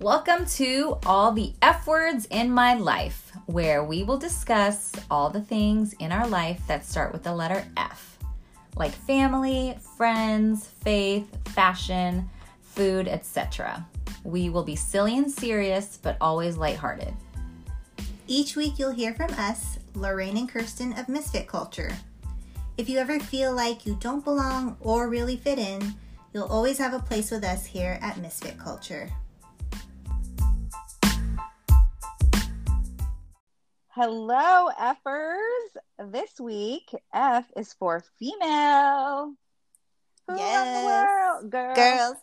Welcome to All the F Words in My Life, where we will discuss all the things in our life that start with the letter F, like family, friends, faith, fashion, food, etc. We will be silly and serious, but always lighthearted. Each week you'll hear from us, Lorraine and Kirsten of Misfit Culture. If you ever feel like you don't belong or really fit in, you'll always have a place with us here at Misfit Culture. Hello, Effers. This week, F is for female. Who Yes. the world? Girl. Girls.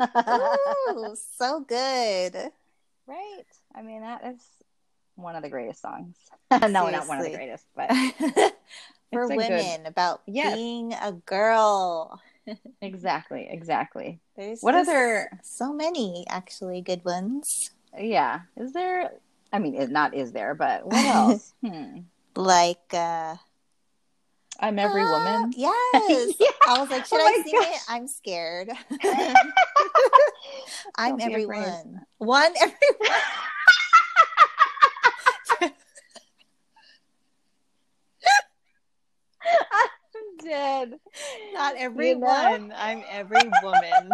Ooh, so good. Right. I mean, that is one of the greatest songs. no, not one of the greatest, but For a good- women, about Yes. being a girl. exactly, exactly. There's What other- so many actually good ones. Yeah. Is there, I mean, it, not is there, but what else? hmm. Like uh I'm every ah, woman. Yes. Yeah. I was like, should Oh I my sing gosh. it? I'm scared. I'm Don't be afraid. everyone. One everyone. I'm dead. Not You know? everyone. I'm every woman.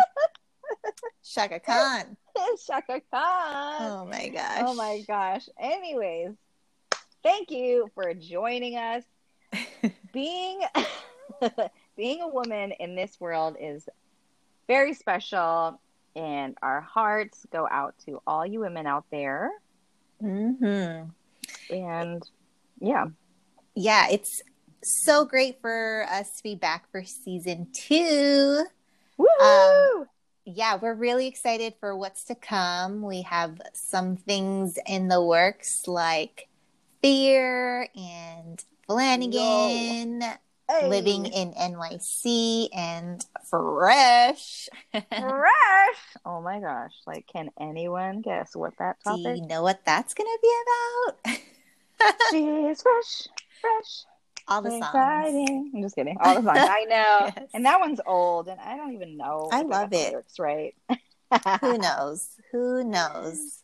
Chaka Khan. Chaka Khan. Oh my gosh. Oh my gosh. Anyways, thank you for joining us. being being a woman in this world is very special and our hearts go out to all you women out there hmm and yeah. Yeah, it's so great for us to be back for season two. Woo! Um, Yeah, we're really excited for what's to come. We have some things in the works like Fear and Flanagan, Hey, living in NYC, and Fresh. fresh. Oh my gosh. Like can anyone guess what that Do topic you know what that's going to be about? She's fresh, fresh. All the songs. Exciting. I'm just kidding. All the songs. I know. Yes. And that one's old, and I don't even know. I love it. Lyrics right. Who knows? Who knows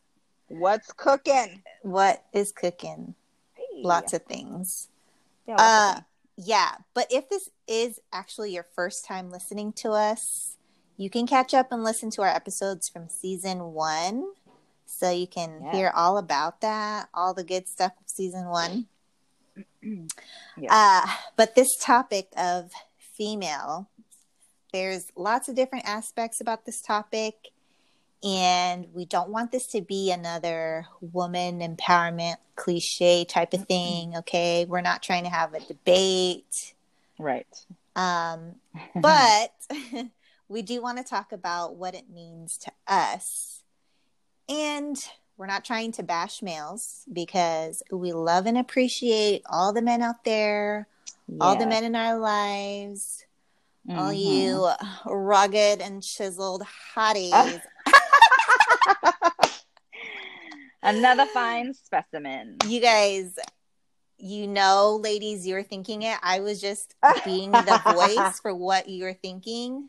What's cooking? what is cooking? Hey. Lots of things. Yeah, of Uh, yeah, but if this is actually your first time listening to us, you can catch up and listen to our episodes from season one. So you can Yeah. hear all about that, all the good stuff of season one. Uh, but this topic of female, there's lots of different aspects about this topic. And we don't want this to be another woman empowerment cliche type of thing. Okay. We're not trying to have a debate. right. Um, but we do want to talk about what it means to us. And we're not trying to bash males because we love and appreciate all the men out there, all the men in our lives, all Mhm. you rugged and chiseled hotties. Another fine specimen. you guys, you know, ladies, you're thinking it. I was just being the voice for what you're thinking,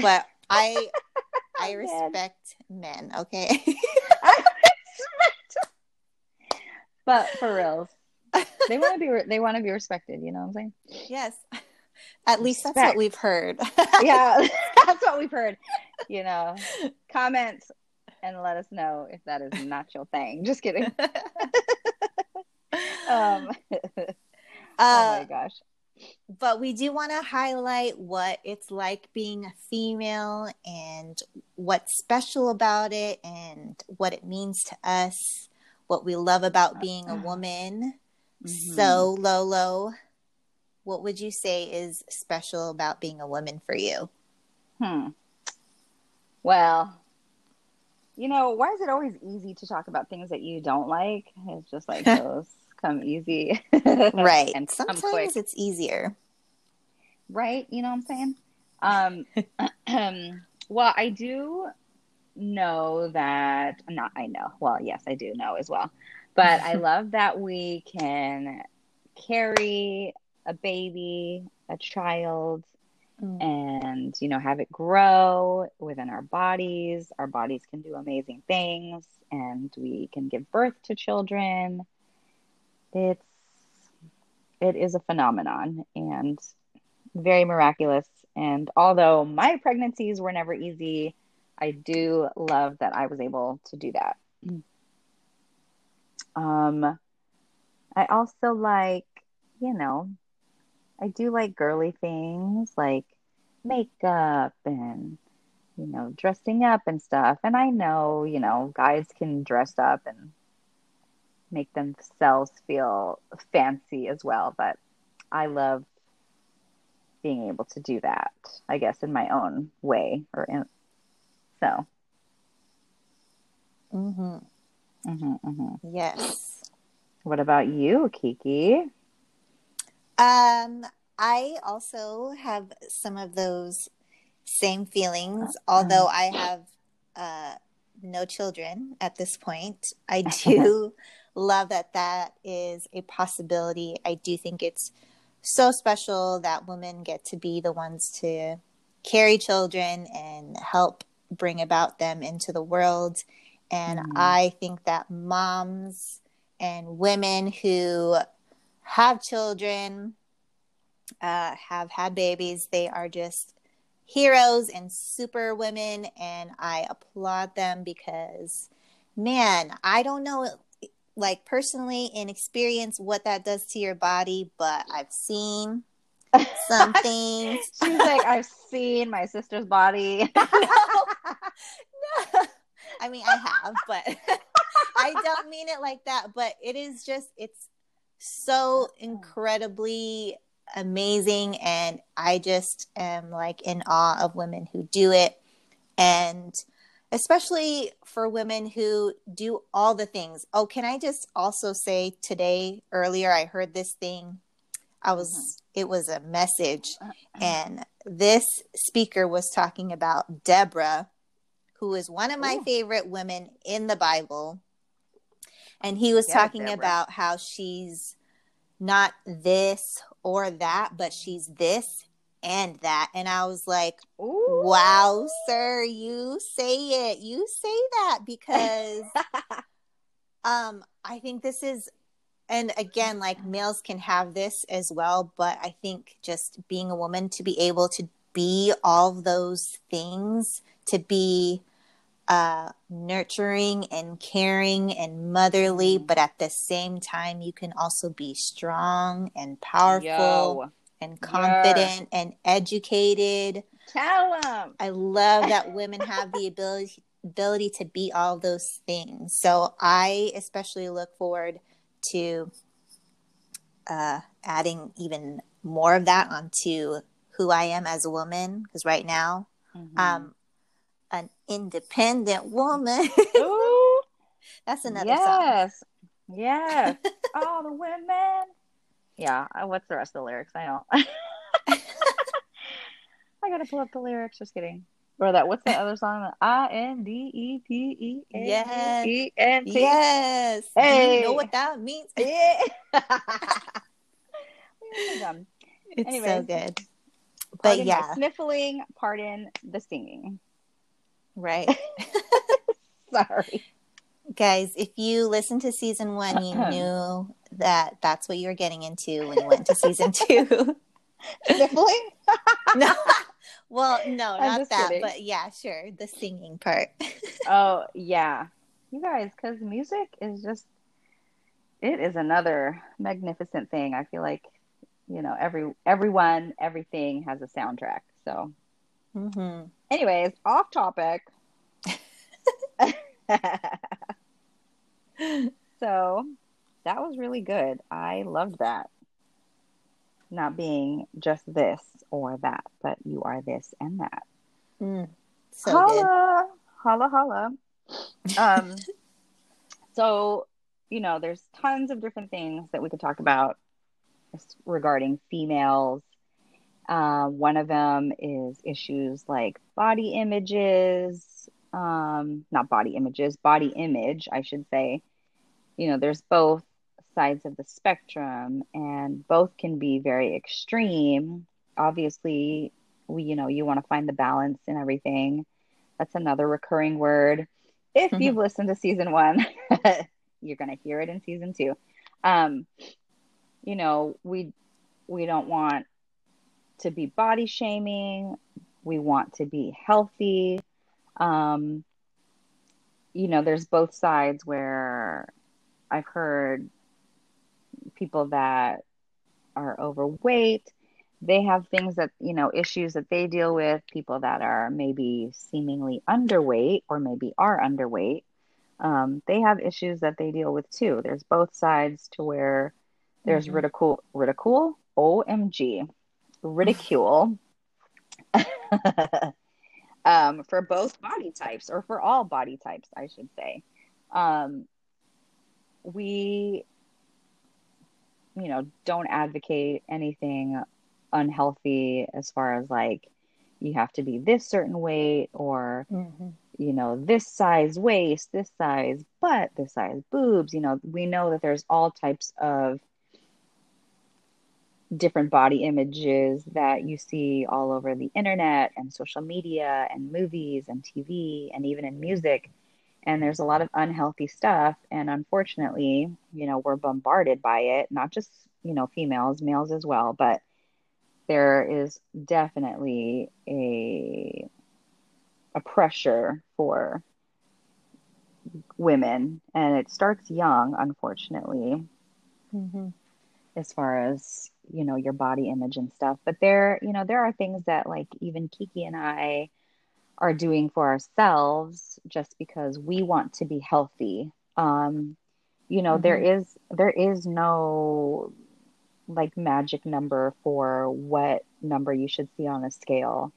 but I I respect men. Okay, But for reals, they want to be re- they want to be respected. You know what I'm saying? yes, at least that's what we've heard. Yeah, that's what we've heard. You know, comment and let us know if that is not your thing. Just kidding. Um, oh Uh, my gosh. but we do want to highlight what it's like being a female and what's special about it and what it means to us, what we love about being a woman. Mhm. So, Lolo, what would you say is special about being a woman for you? Hmm. Well, you know, why is it always easy to talk about things that you don't like? It's just like those come easy. Right. And Sometimes quick. it's easier. Right? You know what I'm saying? Um, well, I do know that, not I know. Well, yes, I do know as well. But I love that we can carry a baby, a child, mm. and, you know, have it grow within our bodies. Our bodies can do amazing things and we can give birth to children. It's, it is a phenomenon and very miraculous. And although my pregnancies were never easy, I do love that I was able to do that. Um, I also like, you know, I do like girly things like makeup and, you know, dressing up and stuff. And I know, you know, guys can dress up and make themselves feel fancy as well. But I love being able to do that, I guess, in my own way or in, so. Mm-hmm. Mm-hmm, mm-hmm. Yes. What about you, Kiki? Um, I also have some of those same feelings, although I have uh, no children at this point. I do love that that is a possibility. I do think it's so special that women get to be the ones to carry children and help bring about them into the world. And mm. I think that moms and women who have children, uh, have had babies, they are just heroes and super women. And I applaud them because, man, I don't know, like personally in experience, what that does to your body, but I've seen some things. She's like, I've seen my sister's body. no, no. I mean, I have, but I don't mean it like that. But it is just, it's so incredibly amazing. And I just am like in awe of women who do it. And especially for women who do all the things. Oh, can I just also say today, earlier, I heard this thing I was mm-hmm. It was a message uh-uh. and this speaker was talking about Deborah who is one of my Ooh. favorite women in the Bible. And he was yeah, talking Deborah. about how she's not this or that, but she's this and that. And I was like, Ooh. wow, sir, you say it. You say that because um I think this is and again like males can have this as well but i think just being a woman to be able to be all those things to be uh, nurturing and caring and motherly mm-hmm. but at the same time you can also be strong and powerful Yo. and confident and educated tell them i love that women have the ability ability to be all those things so i especially look forward to uh, adding even more of that onto who I am as a woman. Because right now, mm-hmm. I'm an independent woman. That's another yes. song. Yes. Yes. All the women. Yeah. What's the rest of the lyrics? I don't. I gotta pull up the lyrics. Just kidding. Or that what's the other song? I N D E P E Yes. E N T. Yes. Hey. You know what that means? Yeah. it's Anyways, so good. But yeah. Sniffling, pardon the singing. Right. Sorry. Guys, if you listened to season one, you knew that that's what you were getting into when you went to season two. Sniffling? no. Well, no, not that, kidding. but yeah, sure, the singing part. oh yeah, you guys, because music is just it is another magnificent thing. I feel like you know every everyone everything has a soundtrack. So, mm-hmm. anyways, off topic. so that was really good. I loved that not being just this or that, but you are this and that. Mm, so holla, good. holla, holla. Um, so you know, there's tons of different things that we could talk about regarding females. Uh, one of them is issues like body images, um, not body images, body image, I should say. You know, there's both sides of the spectrum, and both can be very extreme. Obviously, we, you know, you want to find the balance in everything. That's another recurring word. If you've listened to season one, you're going to hear it in season two. Um, you know, we we don't want to be body shaming. We want to be healthy. Um, you know, there's both sides where I've heard people that are overweight. They have things that you know issues that they deal with people that are maybe seemingly underweight or maybe are underweight. Um, they have issues that they deal with too. There's both sides to where there's mm-hmm. ridicule ridicule omg ridicule. Um, for both body types or for all body types i should say. Um, we you know don't advocate anything unhealthy as far as like you have to be this certain weight or mm-hmm. you know this size waist this size butt this size boobs you know we know that there's all types of different body images that you see all over the internet and social media and movies and TV and even in music and there's a lot of unhealthy stuff. And unfortunately you know we're bombarded by it not just you know females males as well but there is definitely a a pressure for women. And it starts young unfortunately mm-hmm. as far as you know your body image and stuff. But there you know there are things that like even kiki and i are doing for ourselves just because we want to be healthy um you know mm-hmm. there is there is no like magic number for what number you should see on a scale.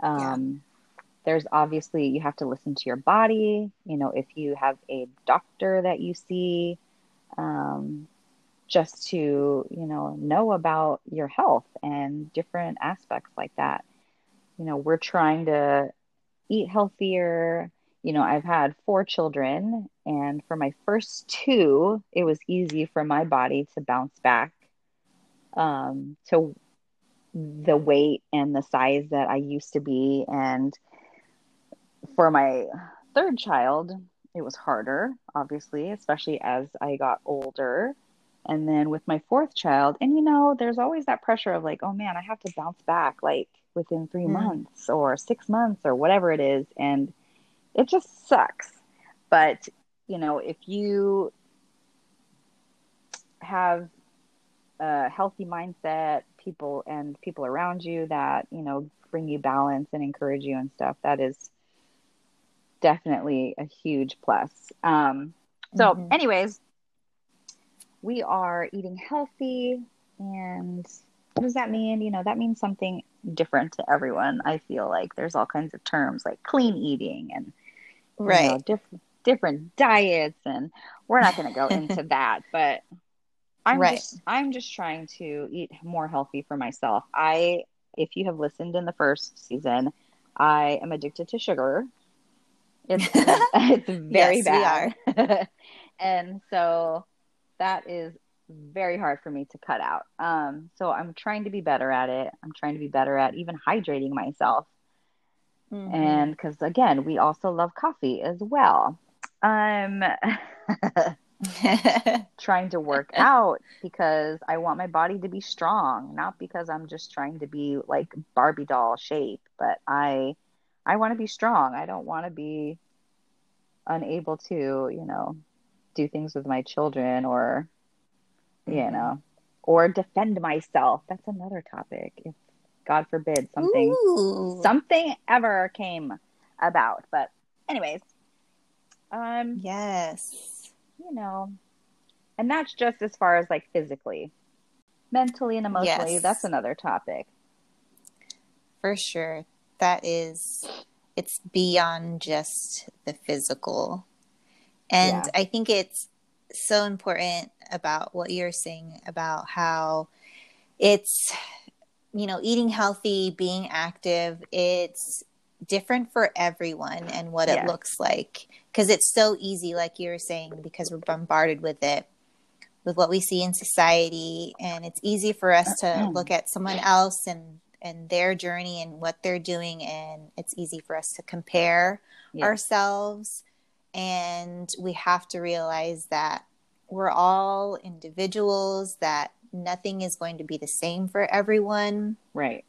Um, yeah. There's obviously, you have to listen to your body. You know, if you have a doctor that you see, um, just to, you know, know about your health and different aspects like that. You know, we're trying to eat healthier. You know, I've had four children, and for my first two, it was easy for my body to bounce back um, to the weight and the size that I used to be. And for my third child, it was harder, obviously, especially as I got older. And then with my fourth child, and you know, there's always that pressure of like, oh man, I have to bounce back like within three mm. months or six months or whatever it is. And it just sucks. But, you know, if you have a healthy mindset, people and people around you that, you know, bring you balance and encourage you and stuff, that is definitely a huge plus. Um, so, mm-hmm. anyways, we are eating healthy. And what does that mean? You know, that means something different to everyone. I feel like there's all kinds of terms like clean eating and, right. You know, different different diets and we're not going to go into that but I'm right. just I'm just trying to eat more healthy for myself. I if you have listened in the first season, I am addicted to sugar. It's it's very yes, bad. and so that is very hard for me to cut out. Um, so I'm trying to be better at it. I'm trying to be better at even hydrating myself. Mm-hmm. And because again, we also love coffee as well. Um trying to work out because I want my body to be strong, not because I'm just trying to be like Barbie doll shape, but I I want to be strong. I don't want to be unable to, you know, do things with my children or you know, or defend myself. That's another topic. If God forbid something Ooh. something ever came about. But anyways, um yes you know, and that's just as far as like physically. Mentally and emotionally, yes. that's another topic. For sure. That is, it's beyond just the physical. And yeah. I think it's so important about what you're saying about how it's, you know, eating healthy, being active, it's different for everyone and what yeah. it looks like because it's so easy like you were saying because we're bombarded with it with what we see in society and it's easy for us to look at someone else and and their journey and what they're doing and it's easy for us to compare Yeah. ourselves and we have to realize that we're all individuals that nothing is going to be the same for everyone Right.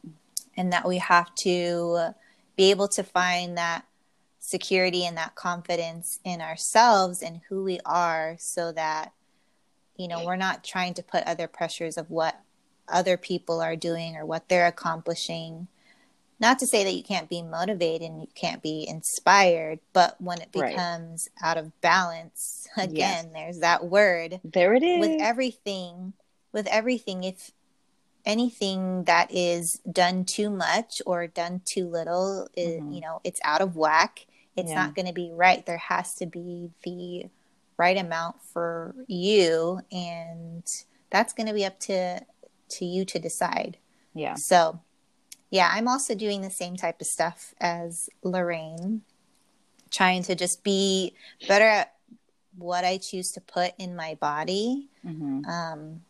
and that we have to be able to find that security and that confidence in ourselves and who we are so that you know we're not trying to put other pressures of what other people are doing or what they're accomplishing not to say that you can't be motivated and you can't be inspired but when it Right. becomes out of balance again Yes. there's that word There it is. with everything with everything if anything that is done too much or done too little is Mhm. you know it's out of whack it's Yeah. not going to be right there has to be the right amount for you and that's going to be up to to you to decide yeah. so yeah i'm also doing the same type of stuff as lorraine trying to just be better at what i choose to put in my body hmm um,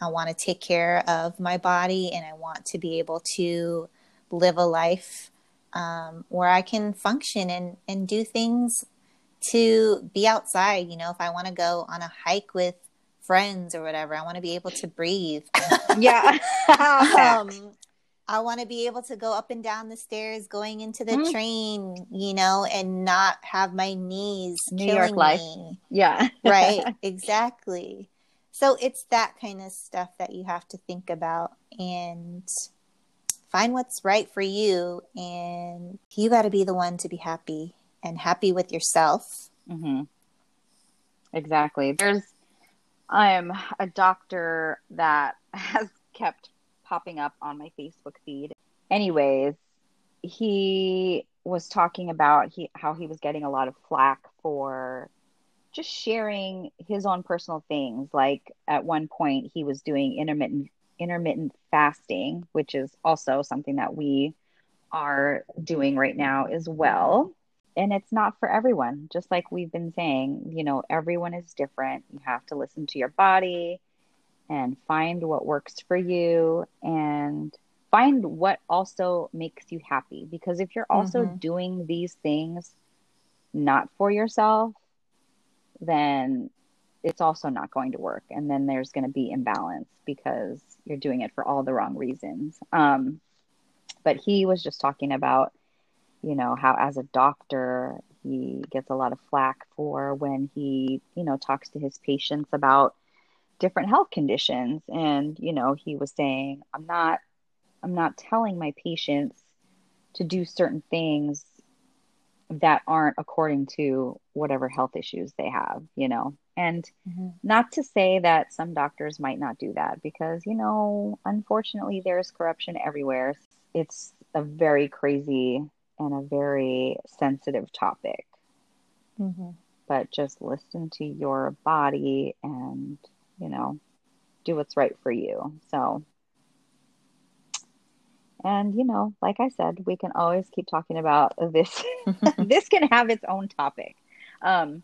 I want to take care of my body and I want to be able to live a life um, where I can function and, and do things to be outside. You know, if I want to go on a hike with friends or whatever, I want to be able to breathe. Yeah. um, I want to be able to go up and down the stairs going into the Mm. train, you know, and not have my knees New killing York life. me yeah. right exactly so it's that kind of stuff that you have to think about and find what's right for you and you got to be the one to be happy and happy with yourself Mm-hmm. Exactly. There's, I'm a doctor that has kept popping up on my Facebook feed. Anyways, he was talking about he how he was getting a lot of flack for just sharing his own personal things. Like at one point, he was doing intermittent intermittent fasting, which is also something that we are doing right now as well and it's not for everyone just like we've been saying you know everyone is different you have to listen to your body and find what works for you and find what also makes you happy. Because if you're also Mhm. doing these things not for yourself then it's also not going to work. And then there's going to be imbalance because you're doing it for all the wrong reasons. Um but he was just talking about you know how as a doctor he gets a lot of flack for when he you know talks to his patients about different health conditions. And you know he was saying i'm not i'm not telling my patients to do certain things that aren't according to whatever health issues they have you know? And not to say that some doctors might not do that because you know unfortunately there's corruption everywhere. It's a very crazy and a very sensitive topic. Mm-hmm. but just listen to your body and you know do what's right for you. So and you know like i said we can always keep talking about this this can have its own topic. Um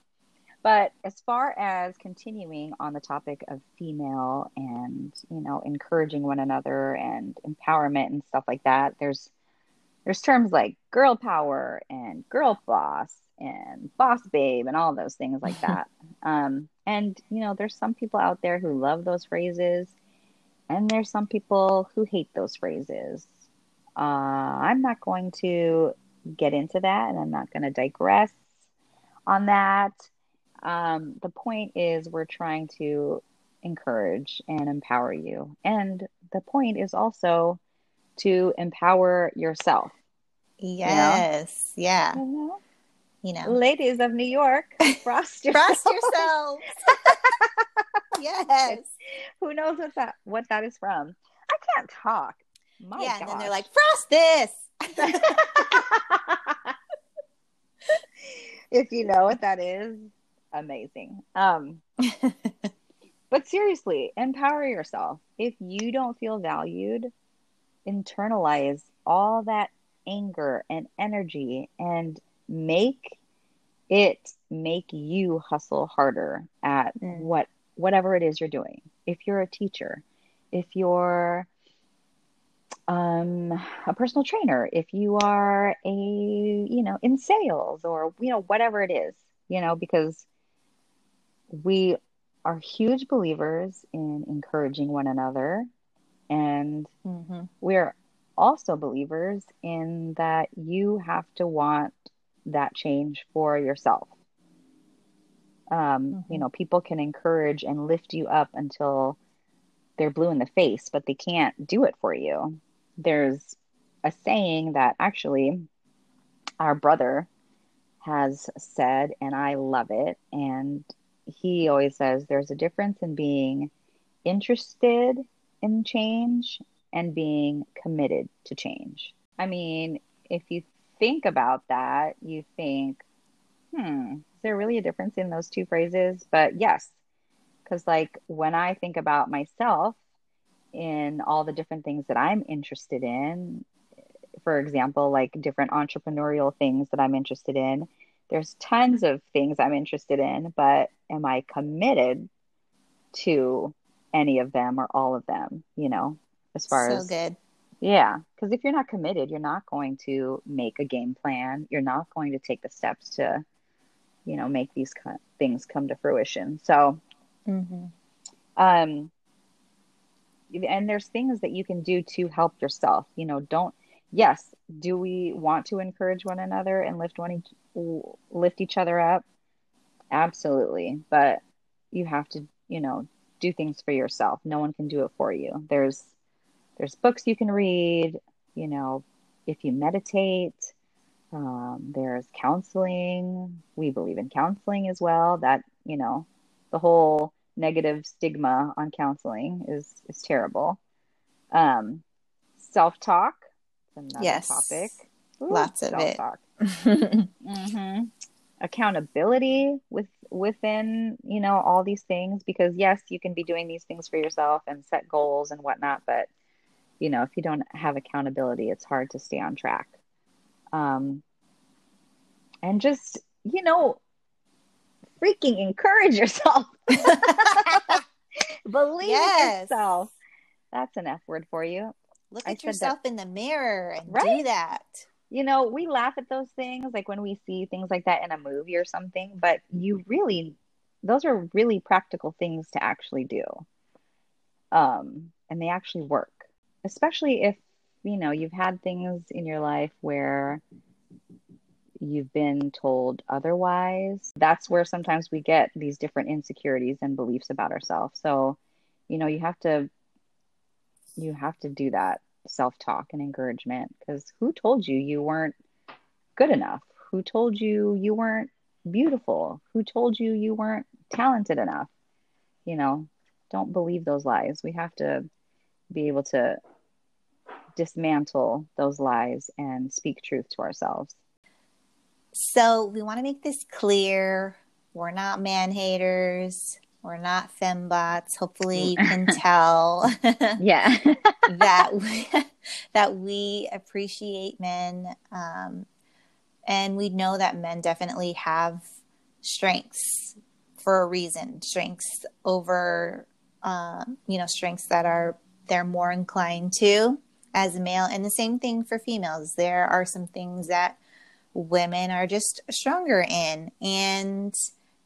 but as far as continuing on the topic of female and you know encouraging one another and empowerment and stuff like that there's there's terms like girl power and girl boss and boss babe and all those things like that. Um, and you know there's some people out there who love those phrases and there's some people who hate those phrases. Uh, i'm not going to get into that and i'm not going to digress on that. Um, the point is we're trying to encourage and empower you. And the point is also to empower yourself. Yes yeah. You know? You know. Ladies of new york frost yourself. trust yourselves. Yes. Who knows what that what that is from? I can't talk. My yeah and then they're like frost this. If you know what that is amazing. Um but seriously empower yourself. If you don't feel valued internalize all that anger and energy and make it make you hustle harder at Mm. what whatever it is you're doing if you're a teacher if you're um, a personal trainer, if you are a, you know, in sales or, you know, whatever it is, you know, because we are huge believers in encouraging one another. And Mm-hmm. we're also believers in that you have to want that change for yourself. Um, You Mhm. know, people can encourage and lift you up until they're blue in the face, but they can't do it for you. There's a saying that actually our brother has said, and I love it. And he always says there's a difference in being interested in change and being committed to change. I mean, if you think about that, you think, hmm, is there really a difference in those two phrases? But yes, because like when I think about myself in all the different things that I'm interested in, for example, like different entrepreneurial things that I'm interested in, there's tons of things I'm interested in, but am I committed to any of them or all of them, you know, as far So as good. Yeah, because if you're not committed, you're not going to make a game plan. You're not going to take the steps to, you know, make these co- things come to fruition. So, Mm-hmm. um, and there's things that you can do to help yourself. You know, don't. Yes, do we want to encourage one another and lift one each, lift each other up? Absolutely, but you have to, you know, do things for yourself. No one can do it for you. There's there's books you can read, you know, if you meditate, um, there's counseling. We believe in counseling as well. That, you know, the whole negative stigma on counseling is is terrible. Um, self-talk, another Yes. topic. Lots of it. self-talk. hmm Accountability with within you know all these things because yes, you can be doing these things for yourself and set goals and whatnot, but you know if you don't have accountability, it's hard to stay on track. Um, and just you know, freaking encourage yourself. Believe Yes. in yourself. That's an F word for you. Look at said that- yourself in the mirror and do that. you know, we laugh at those things like when we see things like that in a movie or something, but you really, those are really practical things to actually do. Um, and they actually work, especially if, you know, you've had things in your life where you've been told otherwise. That's where sometimes we get these different insecurities and beliefs about ourselves. So, you know, you have to, you have to do that self-talk and encouragement because who told you you weren't good enough who told you you weren't beautiful who told you you weren't talented enough you know don't believe those lies we have to be able to dismantle those lies and speak truth to ourselves So we want to make this clear. We're not man haters. We're not fembots. Hopefully you can tell yeah that we, that we appreciate men, um, and we know that men definitely have strengths for a reason. Strengths over, um, you know, strengths that are they're more inclined to as a male, and the same thing for females. There are some things that women are just stronger in, and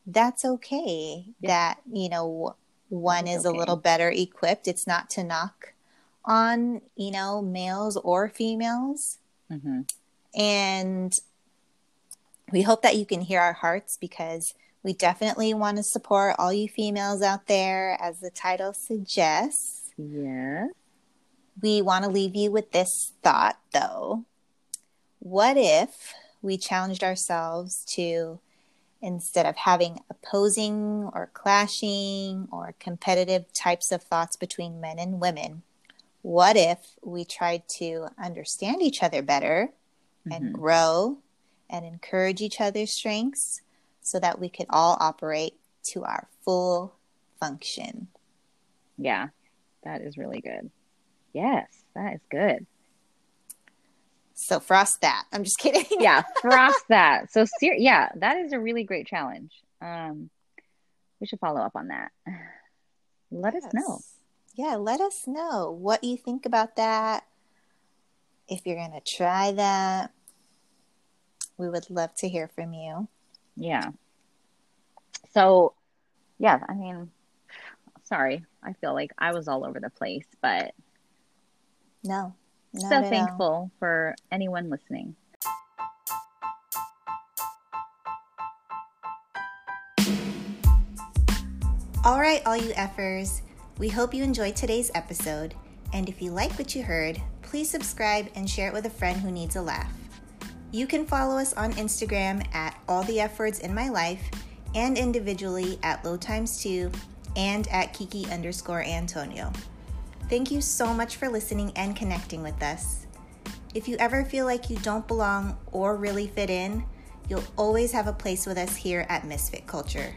that's okay. Yeah. That you know one is is a little better equipped. It's not to knock on you know males or females hmm and we hope that you can hear our hearts because we definitely want to support all you females out there as the title suggests yeah we want to leave you with this thought though what if we challenged ourselves to instead of having opposing or clashing or competitive types of thoughts between men and women what if we tried to understand each other better and Mhm. grow and encourage each other's strengths so that we could all operate to our full function. yeah that is really good yes that is good So frost that. I'm just kidding. yeah frost that so ser- yeah that is a really great challenge um we should follow up on that let us know Yeah, let us know what you think about that. if you're going to try that. We would love to hear from you. Yeah. So, yeah, I mean, sorry. I feel like I was all over the place, but no. So thankful for anyone listening. All right, all you effers. We hope you enjoyed today's episode. And if you like what you heard, please subscribe and share it with a friend who needs a laugh. You can follow us on Instagram at all the F words in my life and individually at low times two and at Kiki underscore Antonio. Thank you so much for listening and connecting with us. If you ever feel like you don't belong or really fit in, you'll always have a place with us here at Misfit Culture.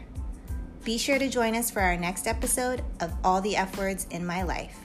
Be sure to join us for our next episode of All the F Words in My Life.